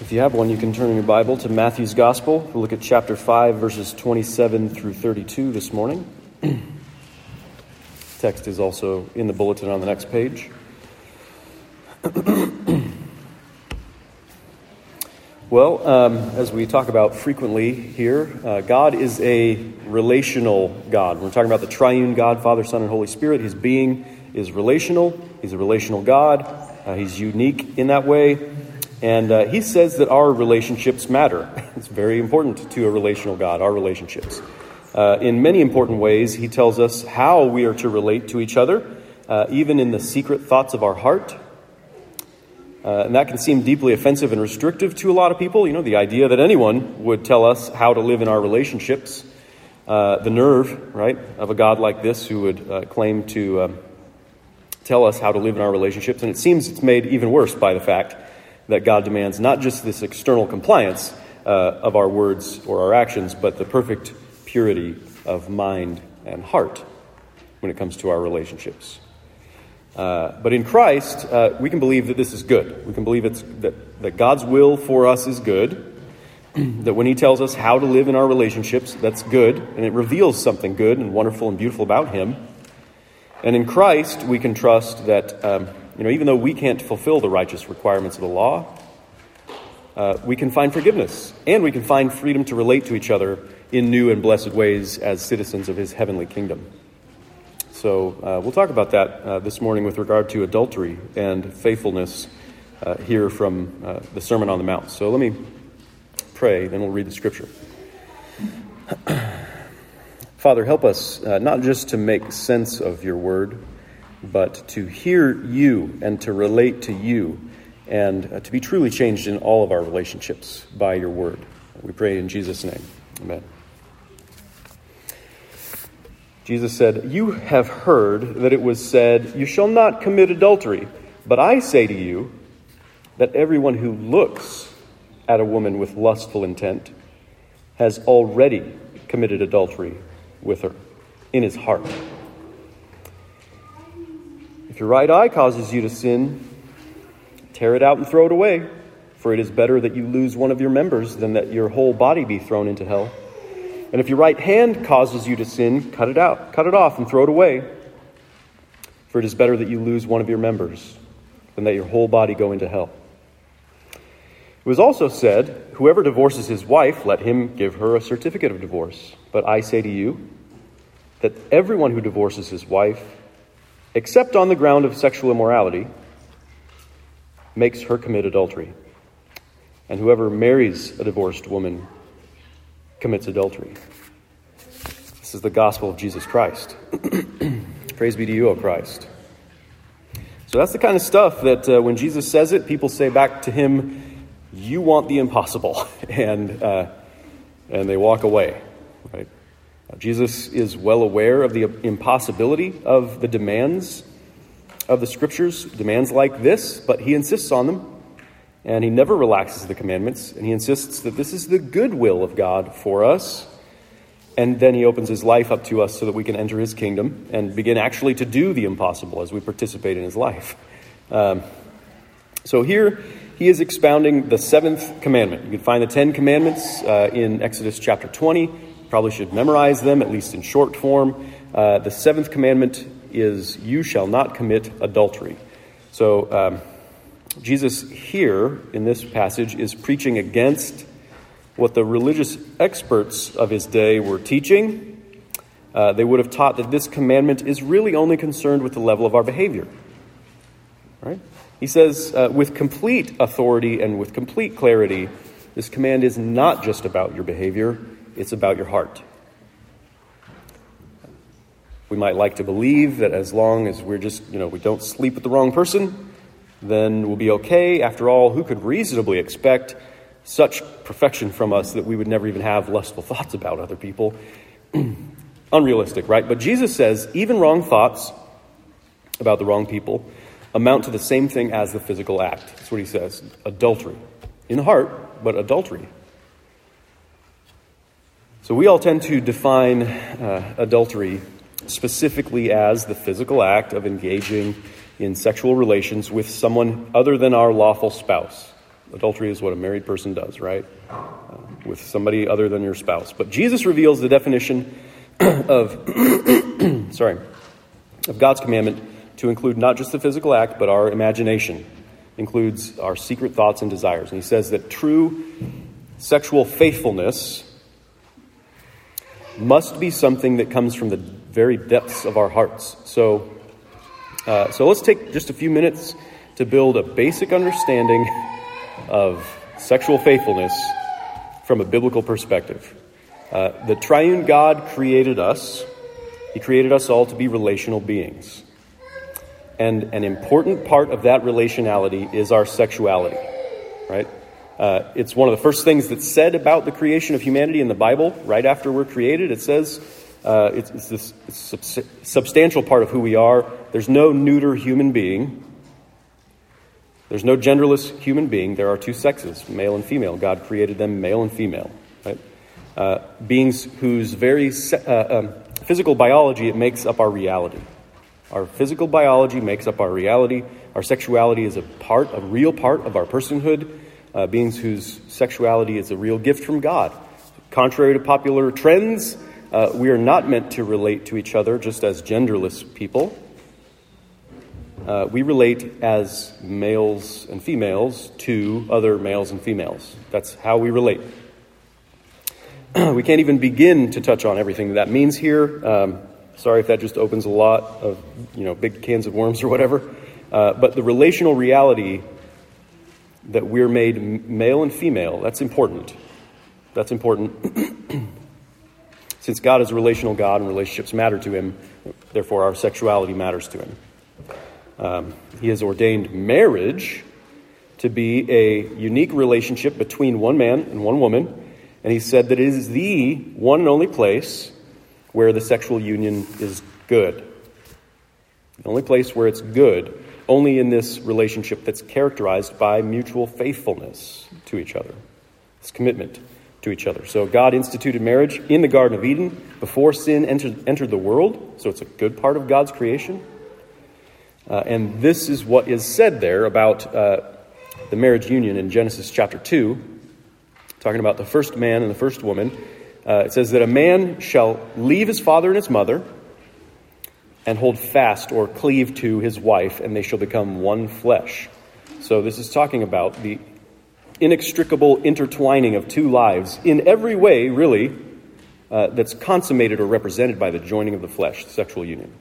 If you have one, you can turn in your Bible to Matthew's Gospel. We'll look at chapter 5, verses 27 through 32 this morning. Text is also in the bulletin on the next page. well, um, as we talk about frequently here, uh, God is a relational God. We're talking about the triune God, Father, Son, and Holy Spirit. His being is relational, He's a relational God, uh, He's unique in that way. And uh, he says that our relationships matter. It's very important to a relational God, our relationships. Uh, in many important ways, he tells us how we are to relate to each other, uh, even in the secret thoughts of our heart. Uh, and that can seem deeply offensive and restrictive to a lot of people. You know, the idea that anyone would tell us how to live in our relationships. Uh, the nerve, right, of a God like this who would uh, claim to um, tell us how to live in our relationships. And it seems it's made even worse by the fact that God demands not just this external compliance uh, of our words or our actions, but the perfect purity of mind and heart when it comes to our relationships. Uh, but in Christ, uh, we can believe that this is good. We can believe it's, that, that God's will for us is good, that when He tells us how to live in our relationships, that's good, and it reveals something good and wonderful and beautiful about Him. And in Christ, we can trust that um, you know, even though we can't fulfill the righteous requirements of the law, uh, we can find forgiveness and we can find freedom to relate to each other in new and blessed ways as citizens of his heavenly kingdom. So uh, we'll talk about that uh, this morning with regard to adultery and faithfulness uh, here from uh, the Sermon on the Mount. So let me pray, then we'll read the scripture. Father, help us uh, not just to make sense of your word but to hear you and to relate to you and uh, to be truly changed in all of our relationships by your word. We pray in Jesus' name. Amen. Jesus said, You have heard that it was said, You shall not commit adultery. But I say to you that everyone who looks at a woman with lustful intent has already committed adultery with her in his heart. Your right eye causes you to sin, tear it out and throw it away, for it is better that you lose one of your members than that your whole body be thrown into hell. And if your right hand causes you to sin, cut it out, cut it off and throw it away, for it is better that you lose one of your members than that your whole body go into hell. It was also said, Whoever divorces his wife, let him give her a certificate of divorce. But I say to you that everyone who divorces his wife, except on the ground of sexual immorality, makes her commit adultery. And whoever marries a divorced woman commits adultery. This is the gospel of Jesus Christ. Praise be to you, O Christ. So that's the kind of stuff that uh, when Jesus says it, people say back to him, You want the impossible. and, uh, and they walk away? Jesus is well aware of the impossibility of the demands of the scriptures, demands like this, but he insists on them. And he never relaxes the commandments. And he insists that this is the good will of God for us. And then he opens his life up to us so that we can enter his kingdom and begin actually to do the impossible as we participate in his life. Um, so here he is expounding the seventh commandment. You can find the Ten Commandments uh, in Exodus chapter 20 probably should memorize them, at least in short form. Uh, the seventh commandment is, You shall not commit adultery. So, um, Jesus here in this passage is preaching against what the religious experts of his day were teaching. Uh, they would have taught that this commandment is really only concerned with the level of our behavior. Right? He says, uh, with complete authority and with complete clarity, this command is not just about your behavior, it's about your heart. We might like to believe that as long as we're just, you know, we don't sleep with the wrong person, then we'll be okay. After all, who could reasonably expect such perfection from us that we would never even have lustful thoughts about other people? Unrealistic, right? But Jesus says even wrong thoughts about the wrong people amount to the same thing as the physical act. That's what he says adultery. In heart, but adultery so we all tend to define uh, adultery specifically as the physical act of engaging in sexual relations with someone other than our lawful spouse. Adultery is what a married person does, right? Uh, with somebody other than your spouse. But Jesus reveals the definition of, sorry, of God's commandment to include not just the physical act, but our imagination, includes our secret thoughts and desires. And he says that true sexual faithfulness must be something that comes from the very depths of our hearts. So, uh, so let's take just a few minutes to build a basic understanding of sexual faithfulness from a biblical perspective. Uh, the triune God created us, He created us all to be relational beings. And an important part of that relationality is our sexuality, right? Uh, it's one of the first things that's said about the creation of humanity in the Bible. Right after we're created, it says uh, it's, it's, this it's substantial part of who we are. There's no neuter human being. There's no genderless human being. There are two sexes, male and female. God created them male and female. Right? Uh, beings whose very uh, um, physical biology it makes up our reality. Our physical biology makes up our reality. Our sexuality is a part, a real part of our personhood uh, beings whose sexuality is a real gift from God. Contrary to popular trends, uh, we are not meant to relate to each other just as genderless people. Uh, we relate as males and females to other males and females. That's how we relate. we can't even begin to touch on everything that, that means here. Um, sorry if that just opens a lot of you know big cans of worms or whatever. Uh, but the relational reality that we're made male and female. That's important. That's important. Since God is a relational God and relationships matter to him, therefore our sexuality matters to him. Um, he has ordained marriage to be a unique relationship between one man and one woman, and he said that it is the one and only place where the sexual union is good. The only place where it's good only in this relationship that's characterized by mutual faithfulness to each other, this commitment to each other. So God instituted marriage in the Garden of Eden before sin entered, entered the world, so it's a good part of God's creation. Uh, and this is what is said there about uh, the marriage union in Genesis chapter 2, talking about the first man and the first woman. Uh, it says that a man shall leave his father and his mother and hold fast or cleave to his wife, and they shall become one flesh. So, this is talking about the inextricable intertwining of two lives in every way, really, uh, that's consummated or represented by the joining of the flesh, sexual union.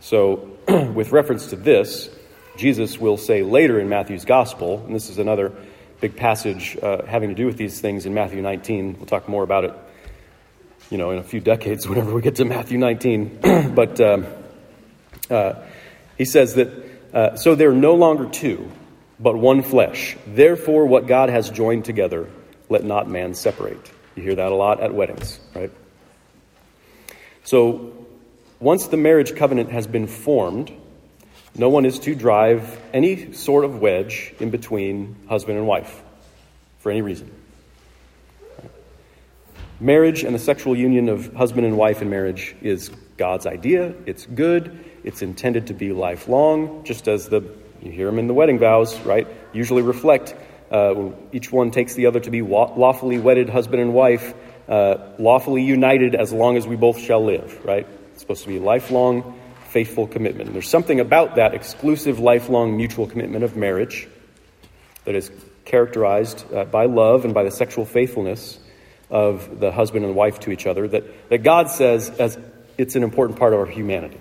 So, with reference to this, Jesus will say later in Matthew's gospel, and this is another big passage uh, having to do with these things in Matthew 19. We'll talk more about it you know, in a few decades whenever we get to Matthew 19. but um, uh, he says that, uh, so they're no longer two, but one flesh. Therefore, what God has joined together, let not man separate. You hear that a lot at weddings, right? So, once the marriage covenant has been formed, no one is to drive any sort of wedge in between husband and wife for any reason. Marriage and the sexual union of husband and wife in marriage is God's idea. It's good. It's intended to be lifelong, just as the you hear them in the wedding vows, right? Usually reflect uh, each one takes the other to be lawfully wedded husband and wife, uh, lawfully united as long as we both shall live, right? It's supposed to be lifelong, faithful commitment. And there's something about that exclusive, lifelong, mutual commitment of marriage that is characterized uh, by love and by the sexual faithfulness of the husband and wife to each other that, that God says as it's an important part of our humanity.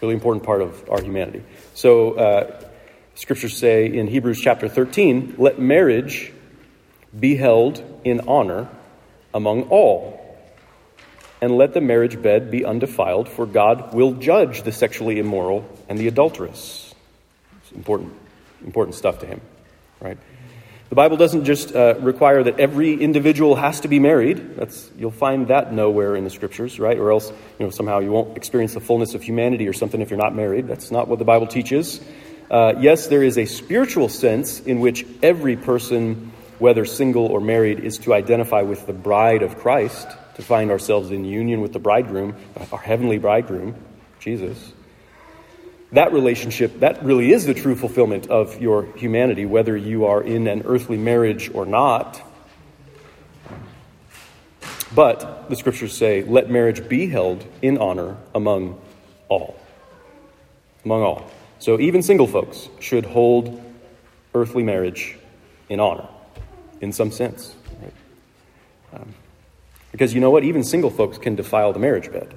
Really important part of our humanity. So, uh, scriptures say in Hebrews chapter 13, let marriage be held in honor among all. And let the marriage bed be undefiled, for God will judge the sexually immoral and the adulterous. It's important, important stuff to him, right? The Bible doesn't just uh, require that every individual has to be married. That's, you'll find that nowhere in the scriptures, right? Or else, you know, somehow you won't experience the fullness of humanity or something if you're not married. That's not what the Bible teaches. Uh, yes, there is a spiritual sense in which every person, whether single or married, is to identify with the bride of Christ, to find ourselves in union with the bridegroom, our heavenly bridegroom, Jesus. That relationship, that really is the true fulfillment of your humanity, whether you are in an earthly marriage or not. But the scriptures say, let marriage be held in honor among all. Among all. So even single folks should hold earthly marriage in honor, in some sense. Right? Um, because you know what? Even single folks can defile the marriage bed.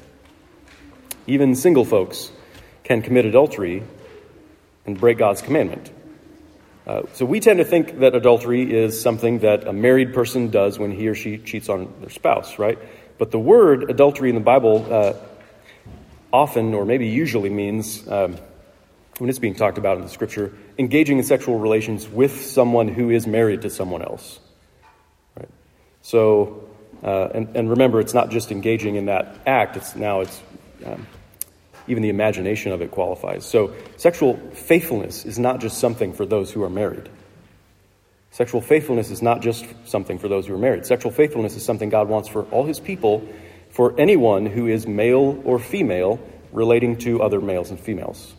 Even single folks can commit adultery and break God's commandment. Uh, so we tend to think that adultery is something that a married person does when he or she cheats on their spouse, right? But the word adultery in the Bible uh, often, or maybe usually, means, um, when it's being talked about in the scripture, engaging in sexual relations with someone who is married to someone else. Right? So, uh, and, and remember, it's not just engaging in that act, it's now it's. Um, even the imagination of it qualifies. So, sexual faithfulness is not just something for those who are married. Sexual faithfulness is not just something for those who are married. Sexual faithfulness is something God wants for all his people, for anyone who is male or female relating to other males and females.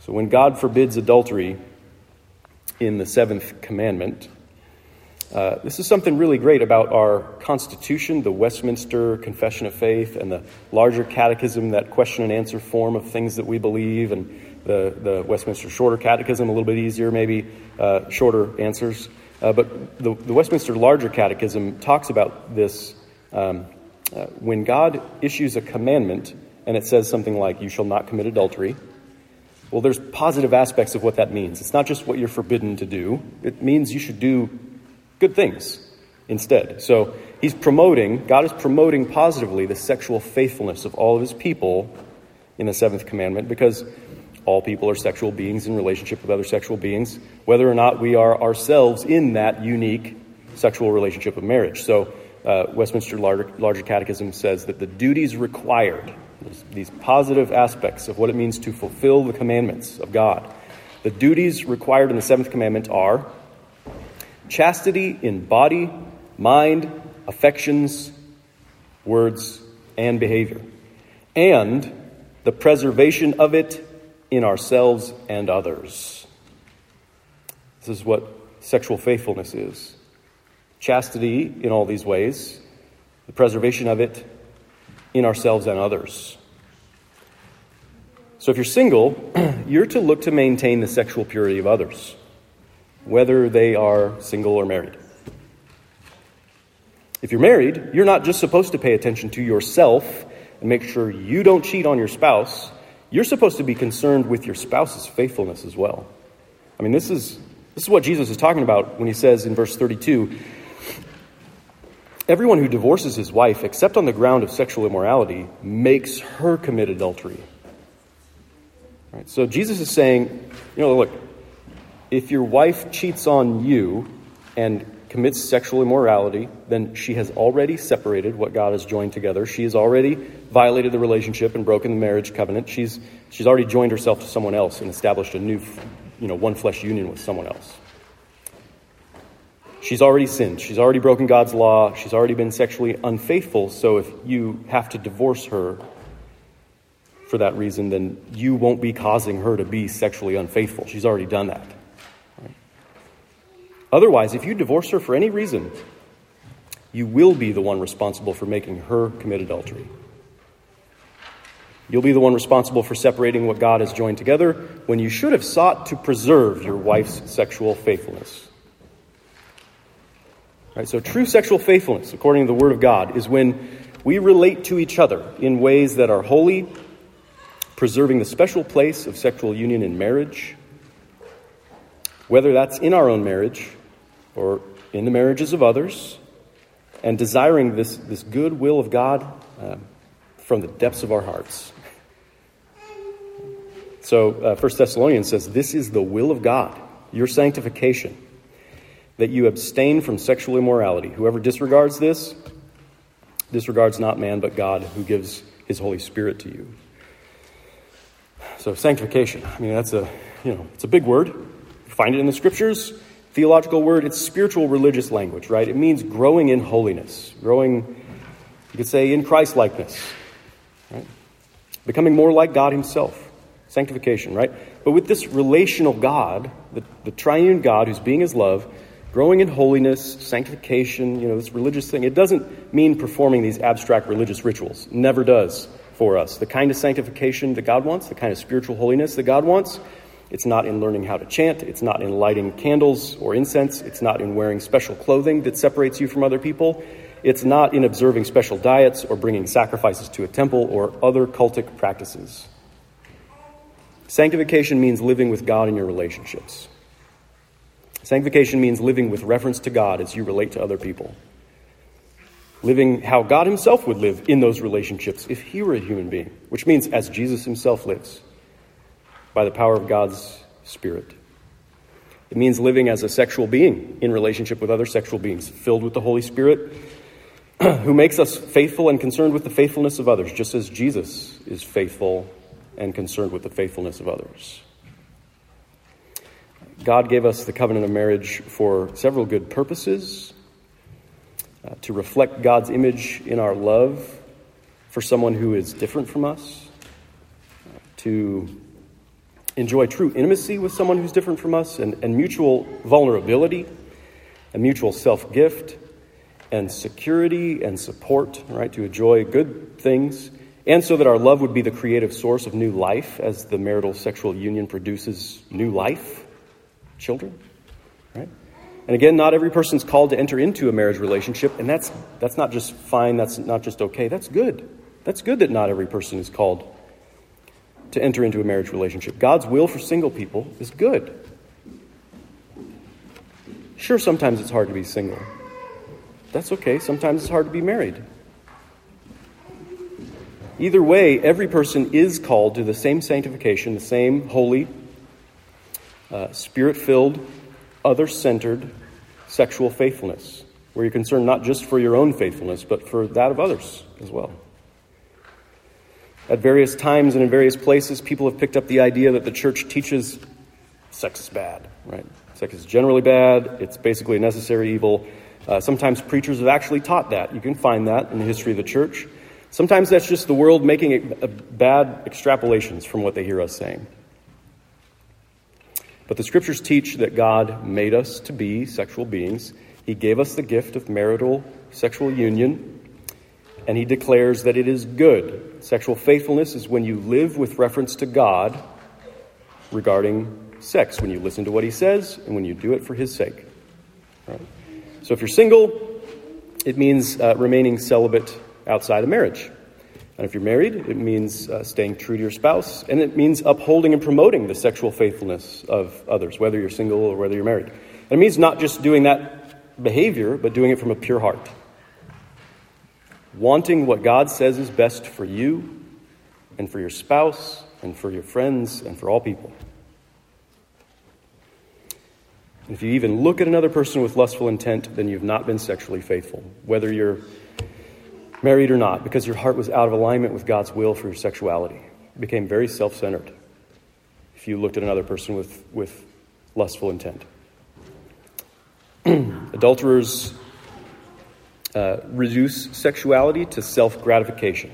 So, when God forbids adultery in the seventh commandment, uh, this is something really great about our Constitution, the Westminster Confession of Faith, and the larger catechism, that question and answer form of things that we believe, and the, the Westminster Shorter Catechism, a little bit easier, maybe, uh, shorter answers. Uh, but the, the, Westminster Larger Catechism talks about this um, uh, when God issues a commandment and it says something like, You shall not commit adultery. Well, there's positive aspects of what that means. It's not just what you're forbidden to do, it means you should do good things instead. So he's promoting, God is promoting positively the sexual faithfulness of all of his people in the seventh commandment because all people are sexual beings in relationship with other sexual beings, whether or not we are ourselves in that unique sexual relationship of marriage. So uh, Westminster Larger, Larger Catechism says that the duties required, these positive aspects of what it means to fulfill the commandments of God, the duties required in the seventh commandment are chastity in body, mind, affections, words, and behavior, and the preservation of it in ourselves and others. This is what sexual faithfulness is chastity in all these ways, the preservation of it in ourselves and others. So if you're single, you're to look to maintain the sexual purity of others whether they are single or married. If you're married, you're not just supposed to pay attention to yourself and make sure you don't cheat on your spouse. You're supposed to be concerned with your spouse's faithfulness as well. I mean, this is, this is what Jesus is talking about when he says in verse 32 Everyone who divorces his wife, except on the ground of sexual immorality, makes her commit adultery. Right? So Jesus is saying, you know, look, if your wife cheats on you and commits sexual immorality, then she has already separated what God has joined together. She has already violated the relationship and broken the marriage covenant. She's, she's already joined herself to someone else and established a new, you know, one flesh union with someone else. She's already sinned. She's already broken God's law. She's already been sexually unfaithful. So if you have to divorce her for that reason, then you won't be causing her to be sexually unfaithful. She's already done that. Otherwise, if you divorce her for any reason, you will be the one responsible for making her commit adultery. You'll be the one responsible for separating what God has joined together when you should have sought to preserve your wife's sexual faithfulness. Right, so, true sexual faithfulness, according to the Word of God, is when we relate to each other in ways that are holy, preserving the special place of sexual union in marriage, whether that's in our own marriage or in the marriages of others, and desiring this, this good will of God uh, from the depths of our hearts. So, uh, 1 Thessalonians says, This is the will of God, your sanctification, that you abstain from sexual immorality. Whoever disregards this, disregards not man, but God, who gives his Holy Spirit to you. So, sanctification, I mean, that's a, you know, it's a big word. You find it in the scriptures theological word, it's spiritual religious language, right? It means growing in holiness, growing, you could say, in Christ likeness. Right? becoming more like God Himself. Sanctification, right? But with this relational God, the, the triune God who's being His love, growing in holiness, sanctification, you know, this religious thing, it doesn't mean performing these abstract religious rituals. Never does for us. The kind of sanctification that God wants, the kind of spiritual holiness that God wants, it's not in learning how to chant, it's not in lighting candles or incense, it's not in wearing special clothing that separates you from other people. It's not in observing special diets or bringing sacrifices to a temple or other cultic practices. Sanctification means living with God in your relationships. Sanctification means living with reference to God as you relate to other people. Living how God Himself would live in those relationships if He were a human being, which means as Jesus Himself lives, by the power of God's Spirit. It means living as a sexual being in relationship with other sexual beings, filled with the Holy Spirit who makes us faithful and concerned with the faithfulness of others, just as Jesus is faithful and concerned with the faithfulness of others. God gave us the covenant of marriage for several good purposes uh, to reflect God's image in our love for someone who is different from us, uh, to enjoy true intimacy with someone who's different from us, and, and mutual vulnerability and mutual self gift and security and support, right, to enjoy good things, and so that our love would be the creative source of new life as the marital sexual union produces new life, children, right? And again, not every person's called to enter into a marriage relationship, and that's, that's not just fine, that's not just okay, that's good. That's good that not every person is called to enter into a marriage relationship. God's will for single people is good. Sure, sometimes it's hard to be single. That's okay. Sometimes it's hard to be married. Either way, every person is called to the same sanctification, the same holy, uh, spirit filled, other centered sexual faithfulness, where you're concerned not just for your own faithfulness, but for that of others as well. At various times and in various places, people have picked up the idea that the church teaches sex is bad, right? Sex is generally bad, it's basically a necessary evil, uh, sometimes preachers have actually taught that. You can find that in the history of the church. Sometimes that's just the world making a bad extrapolations from what they hear us saying. But the scriptures teach that God made us to be sexual beings. He gave us the gift of marital sexual union, and He declares that it is good. Sexual faithfulness is when you live with reference to God regarding sex, when you listen to what He says and when you do it for His sake. Right? So if you're single, it means uh, remaining celibate outside of marriage. And if you're married, it means uh, staying true to your spouse, and it means upholding and promoting the sexual faithfulness of others, whether you're single or whether you're married. And it means not just doing that behavior, but doing it from a pure heart. Wanting what God says is best for you and for your spouse and for your friends and for all people. And if you even look at another person with lustful intent, then you've not been sexually faithful, whether you're married or not, because your heart was out of alignment with God's will for your sexuality. It became very self centered if you looked at another person with, with lustful intent. Adulterers uh, reduce sexuality to self gratification,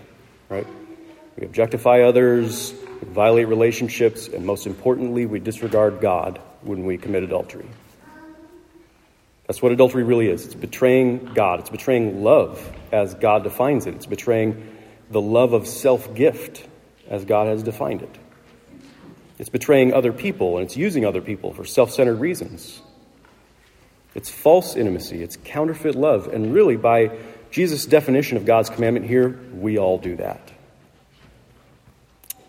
right? We objectify others, we violate relationships, and most importantly, we disregard God when we commit adultery. That's what adultery really is. It's betraying God. It's betraying love as God defines it. It's betraying the love of self gift as God has defined it. It's betraying other people and it's using other people for self centered reasons. It's false intimacy. It's counterfeit love. And really, by Jesus' definition of God's commandment here, we all do that.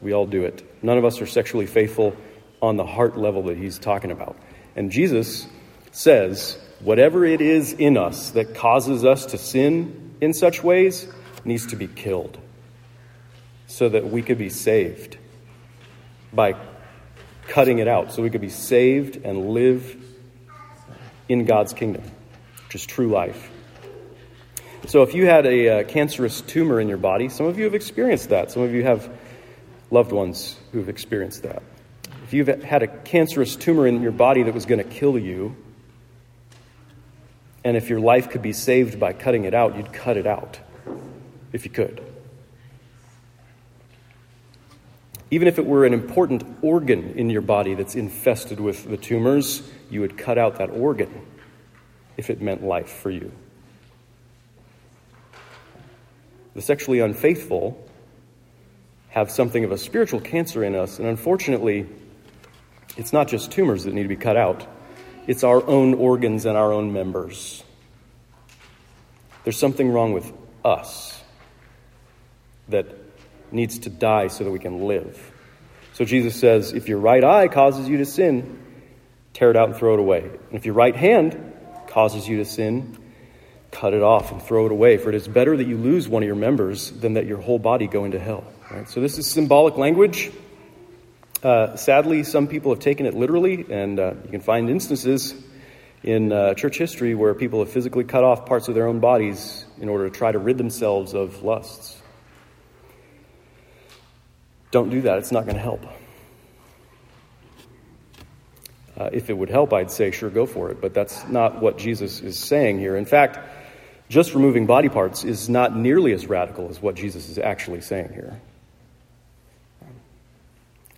We all do it. None of us are sexually faithful on the heart level that he's talking about. And Jesus says whatever it is in us that causes us to sin in such ways needs to be killed so that we could be saved by cutting it out, so we could be saved and live in God's kingdom, which is true life. So, if you had a uh, cancerous tumor in your body, some of you have experienced that. Some of you have loved ones who have experienced that. If you've had a cancerous tumor in your body that was going to kill you, and if your life could be saved by cutting it out, you'd cut it out if you could. Even if it were an important organ in your body that's infested with the tumors, you would cut out that organ if it meant life for you. The sexually unfaithful have something of a spiritual cancer in us, and unfortunately, it's not just tumors that need to be cut out, it's our own organs and our own members. There's something wrong with us that needs to die so that we can live. So Jesus says, if your right eye causes you to sin, tear it out and throw it away. And if your right hand causes you to sin, cut it off and throw it away. For it is better that you lose one of your members than that your whole body go into hell. Right? So this is symbolic language. Uh, sadly, some people have taken it literally, and uh, you can find instances in uh, church history where people have physically cut off parts of their own bodies in order to try to rid themselves of lusts. Don't do that, it's not going to help. Uh, if it would help, I'd say, sure, go for it. But that's not what Jesus is saying here. In fact, just removing body parts is not nearly as radical as what Jesus is actually saying here.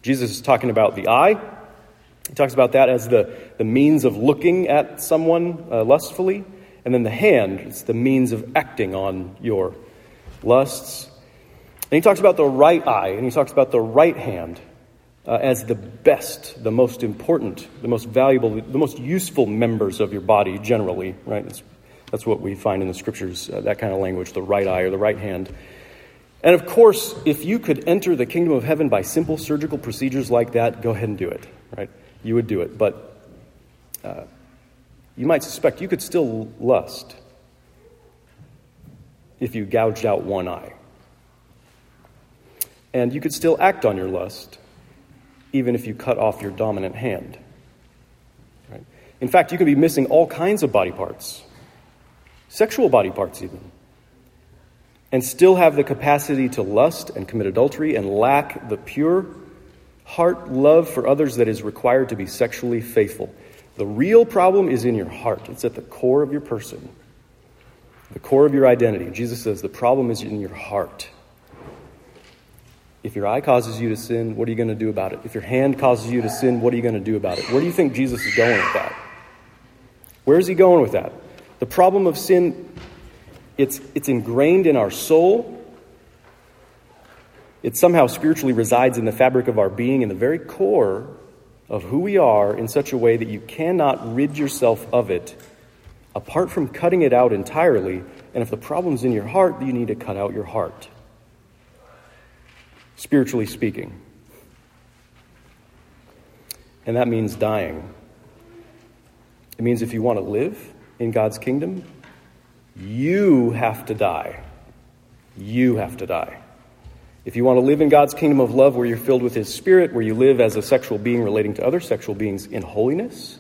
Jesus is talking about the eye. He talks about that as the, the means of looking at someone uh, lustfully. And then the hand, it's the means of acting on your lusts. And he talks about the right eye, and he talks about the right hand uh, as the best, the most important, the most valuable, the most useful members of your body generally, right? It's, that's what we find in the scriptures, uh, that kind of language, the right eye or the right hand. And of course, if you could enter the kingdom of heaven by simple surgical procedures like that, go ahead and do it, right? You would do it. But uh, you might suspect you could still lust if you gouged out one eye. And you could still act on your lust even if you cut off your dominant hand. Right? In fact, you could be missing all kinds of body parts, sexual body parts even and still have the capacity to lust and commit adultery and lack the pure heart love for others that is required to be sexually faithful. The real problem is in your heart, it's at the core of your person, the core of your identity. Jesus says the problem is in your heart. If your eye causes you to sin, what are you going to do about it? If your hand causes you to sin, what are you going to do about it? Where do you think Jesus is going with that? Where is he going with that? The problem of sin it's, it's ingrained in our soul. It somehow spiritually resides in the fabric of our being, in the very core of who we are, in such a way that you cannot rid yourself of it apart from cutting it out entirely. And if the problem's in your heart, you need to cut out your heart, spiritually speaking. And that means dying. It means if you want to live in God's kingdom, you have to die. You have to die. If you want to live in God's kingdom of love where you're filled with His Spirit, where you live as a sexual being relating to other sexual beings in holiness,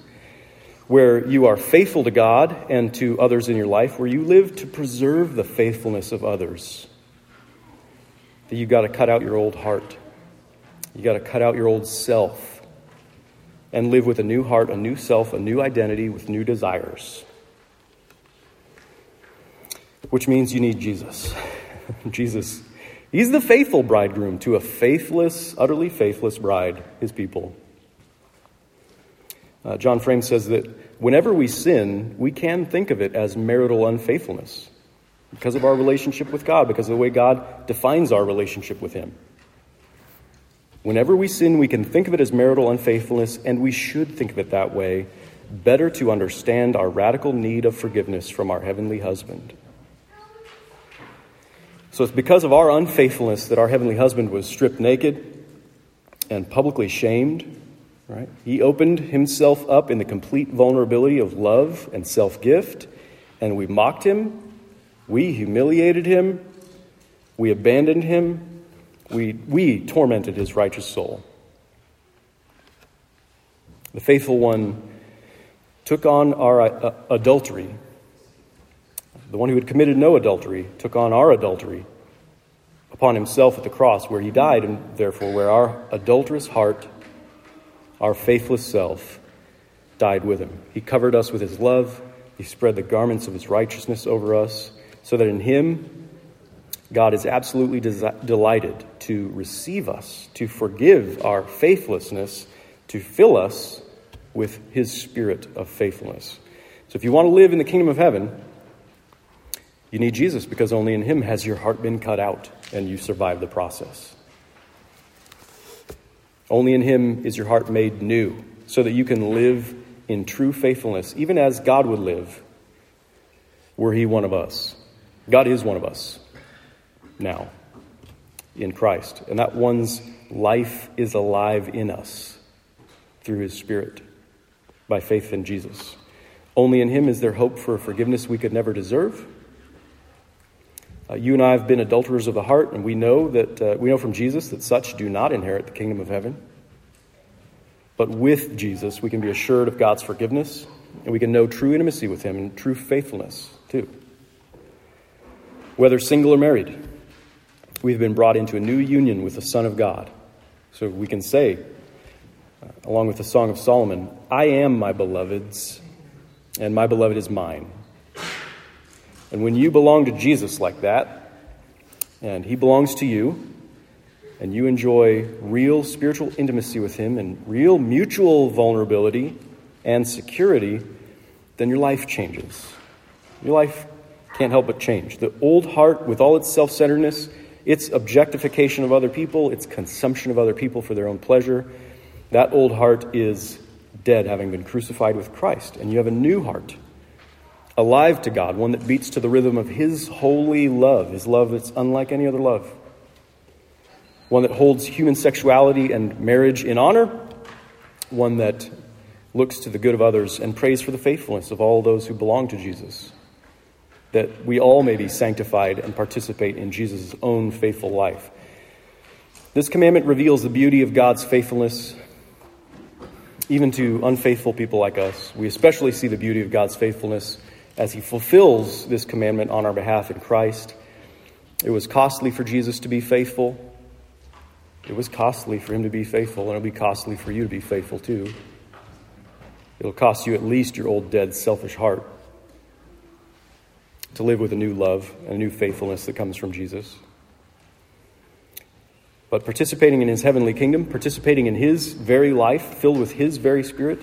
where you are faithful to God and to others in your life, where you live to preserve the faithfulness of others, that you've got to cut out your old heart. You've got to cut out your old self and live with a new heart, a new self, a new identity with new desires which means you need Jesus. Jesus, he's the faithful bridegroom to a faithless, utterly faithless bride, his people. Uh, John Frame says that whenever we sin, we can think of it as marital unfaithfulness because of our relationship with God, because of the way God defines our relationship with Him. Whenever we sin, we can think of it as marital unfaithfulness, and we should think of it that way, better to understand our radical need of forgiveness from our heavenly husband. So it's because of our unfaithfulness that our heavenly husband was stripped naked and publicly shamed, right? He opened himself up in the complete vulnerability of love and self gift, and we mocked him, we humiliated him, we abandoned him, we, we tormented his righteous soul. The faithful one took on our uh, adultery. The one who had committed no adultery, took on our adultery upon himself at the cross, where he died, and therefore where our adulterous heart, our faithless self, died with him. He covered us with his love, he spread the garments of his righteousness over us, so that in him God is absolutely desi- delighted to receive us, to forgive our faithlessness, to fill us with his spirit of faithfulness. So if you want to live in the kingdom of heaven, you need Jesus because only in him has your heart been cut out and you survive the process. Only in him is your heart made new so that you can live in true faithfulness, even as God would live were he one of us. God is one of us now in Christ. And that one's life is alive in us through his Spirit by faith in Jesus. Only in him is there hope for forgiveness we could never deserve. Uh, you and I have been adulterers of the heart, and we know that uh, we know from Jesus that such do not inherit the kingdom of heaven. But with Jesus, we can be assured of God's forgiveness, and we can know true intimacy with Him and true faithfulness, too. Whether single or married, we've been brought into a new union with the Son of God. So we can say, uh, along with the Song of Solomon, I am my beloved's, and my beloved is mine. And when you belong to Jesus like that, and He belongs to you, and you enjoy real spiritual intimacy with Him and real mutual vulnerability and security, then your life changes. Your life can't help but change. The old heart, with all its self centeredness, its objectification of other people, its consumption of other people for their own pleasure, that old heart is dead, having been crucified with Christ. And you have a new heart, alive to God, one that beats to the rhythm of His holy love, His love that's unlike any other love one that holds human sexuality and marriage in honor, one that looks to the good of others and prays for the faithfulness of all those who belong to Jesus, that we all may be sanctified and participate in Jesus' own faithful life. This commandment reveals the beauty of God's faithfulness even to unfaithful people like us. We especially see the beauty of God's faithfulness as he fulfills this commandment on our behalf in Christ. It was costly for Jesus to be faithful. It was costly for him to be faithful, and it'll be costly for you to be faithful too. It'll cost you at least your old, dead, selfish heart to live with a new love and a new faithfulness that comes from Jesus. But participating in his heavenly kingdom, participating in his very life, filled with his very spirit,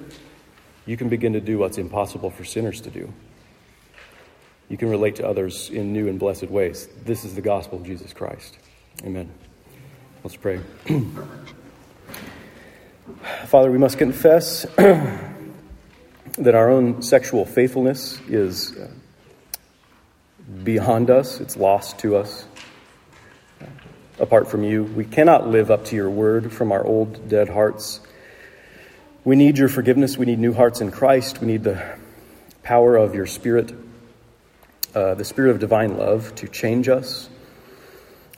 you can begin to do what's impossible for sinners to do. You can relate to others in new and blessed ways. This is the gospel of Jesus Christ. Amen. Let's pray. Father, we must confess that our own sexual faithfulness is beyond us, it's lost to us. Apart from you, we cannot live up to your word from our old, dead hearts. We need your forgiveness. We need new hearts in Christ. We need the power of your Spirit, uh, the Spirit of divine love, to change us.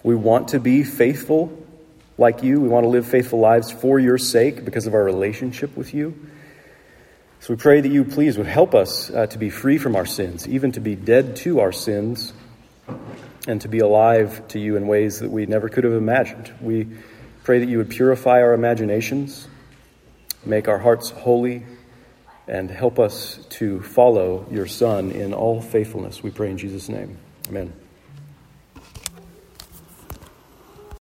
We want to be faithful like you. We want to live faithful lives for your sake because of our relationship with you. So we pray that you, please, would help us uh, to be free from our sins, even to be dead to our sins, and to be alive to you in ways that we never could have imagined. We pray that you would purify our imaginations, make our hearts holy, and help us to follow your Son in all faithfulness. We pray in Jesus' name. Amen.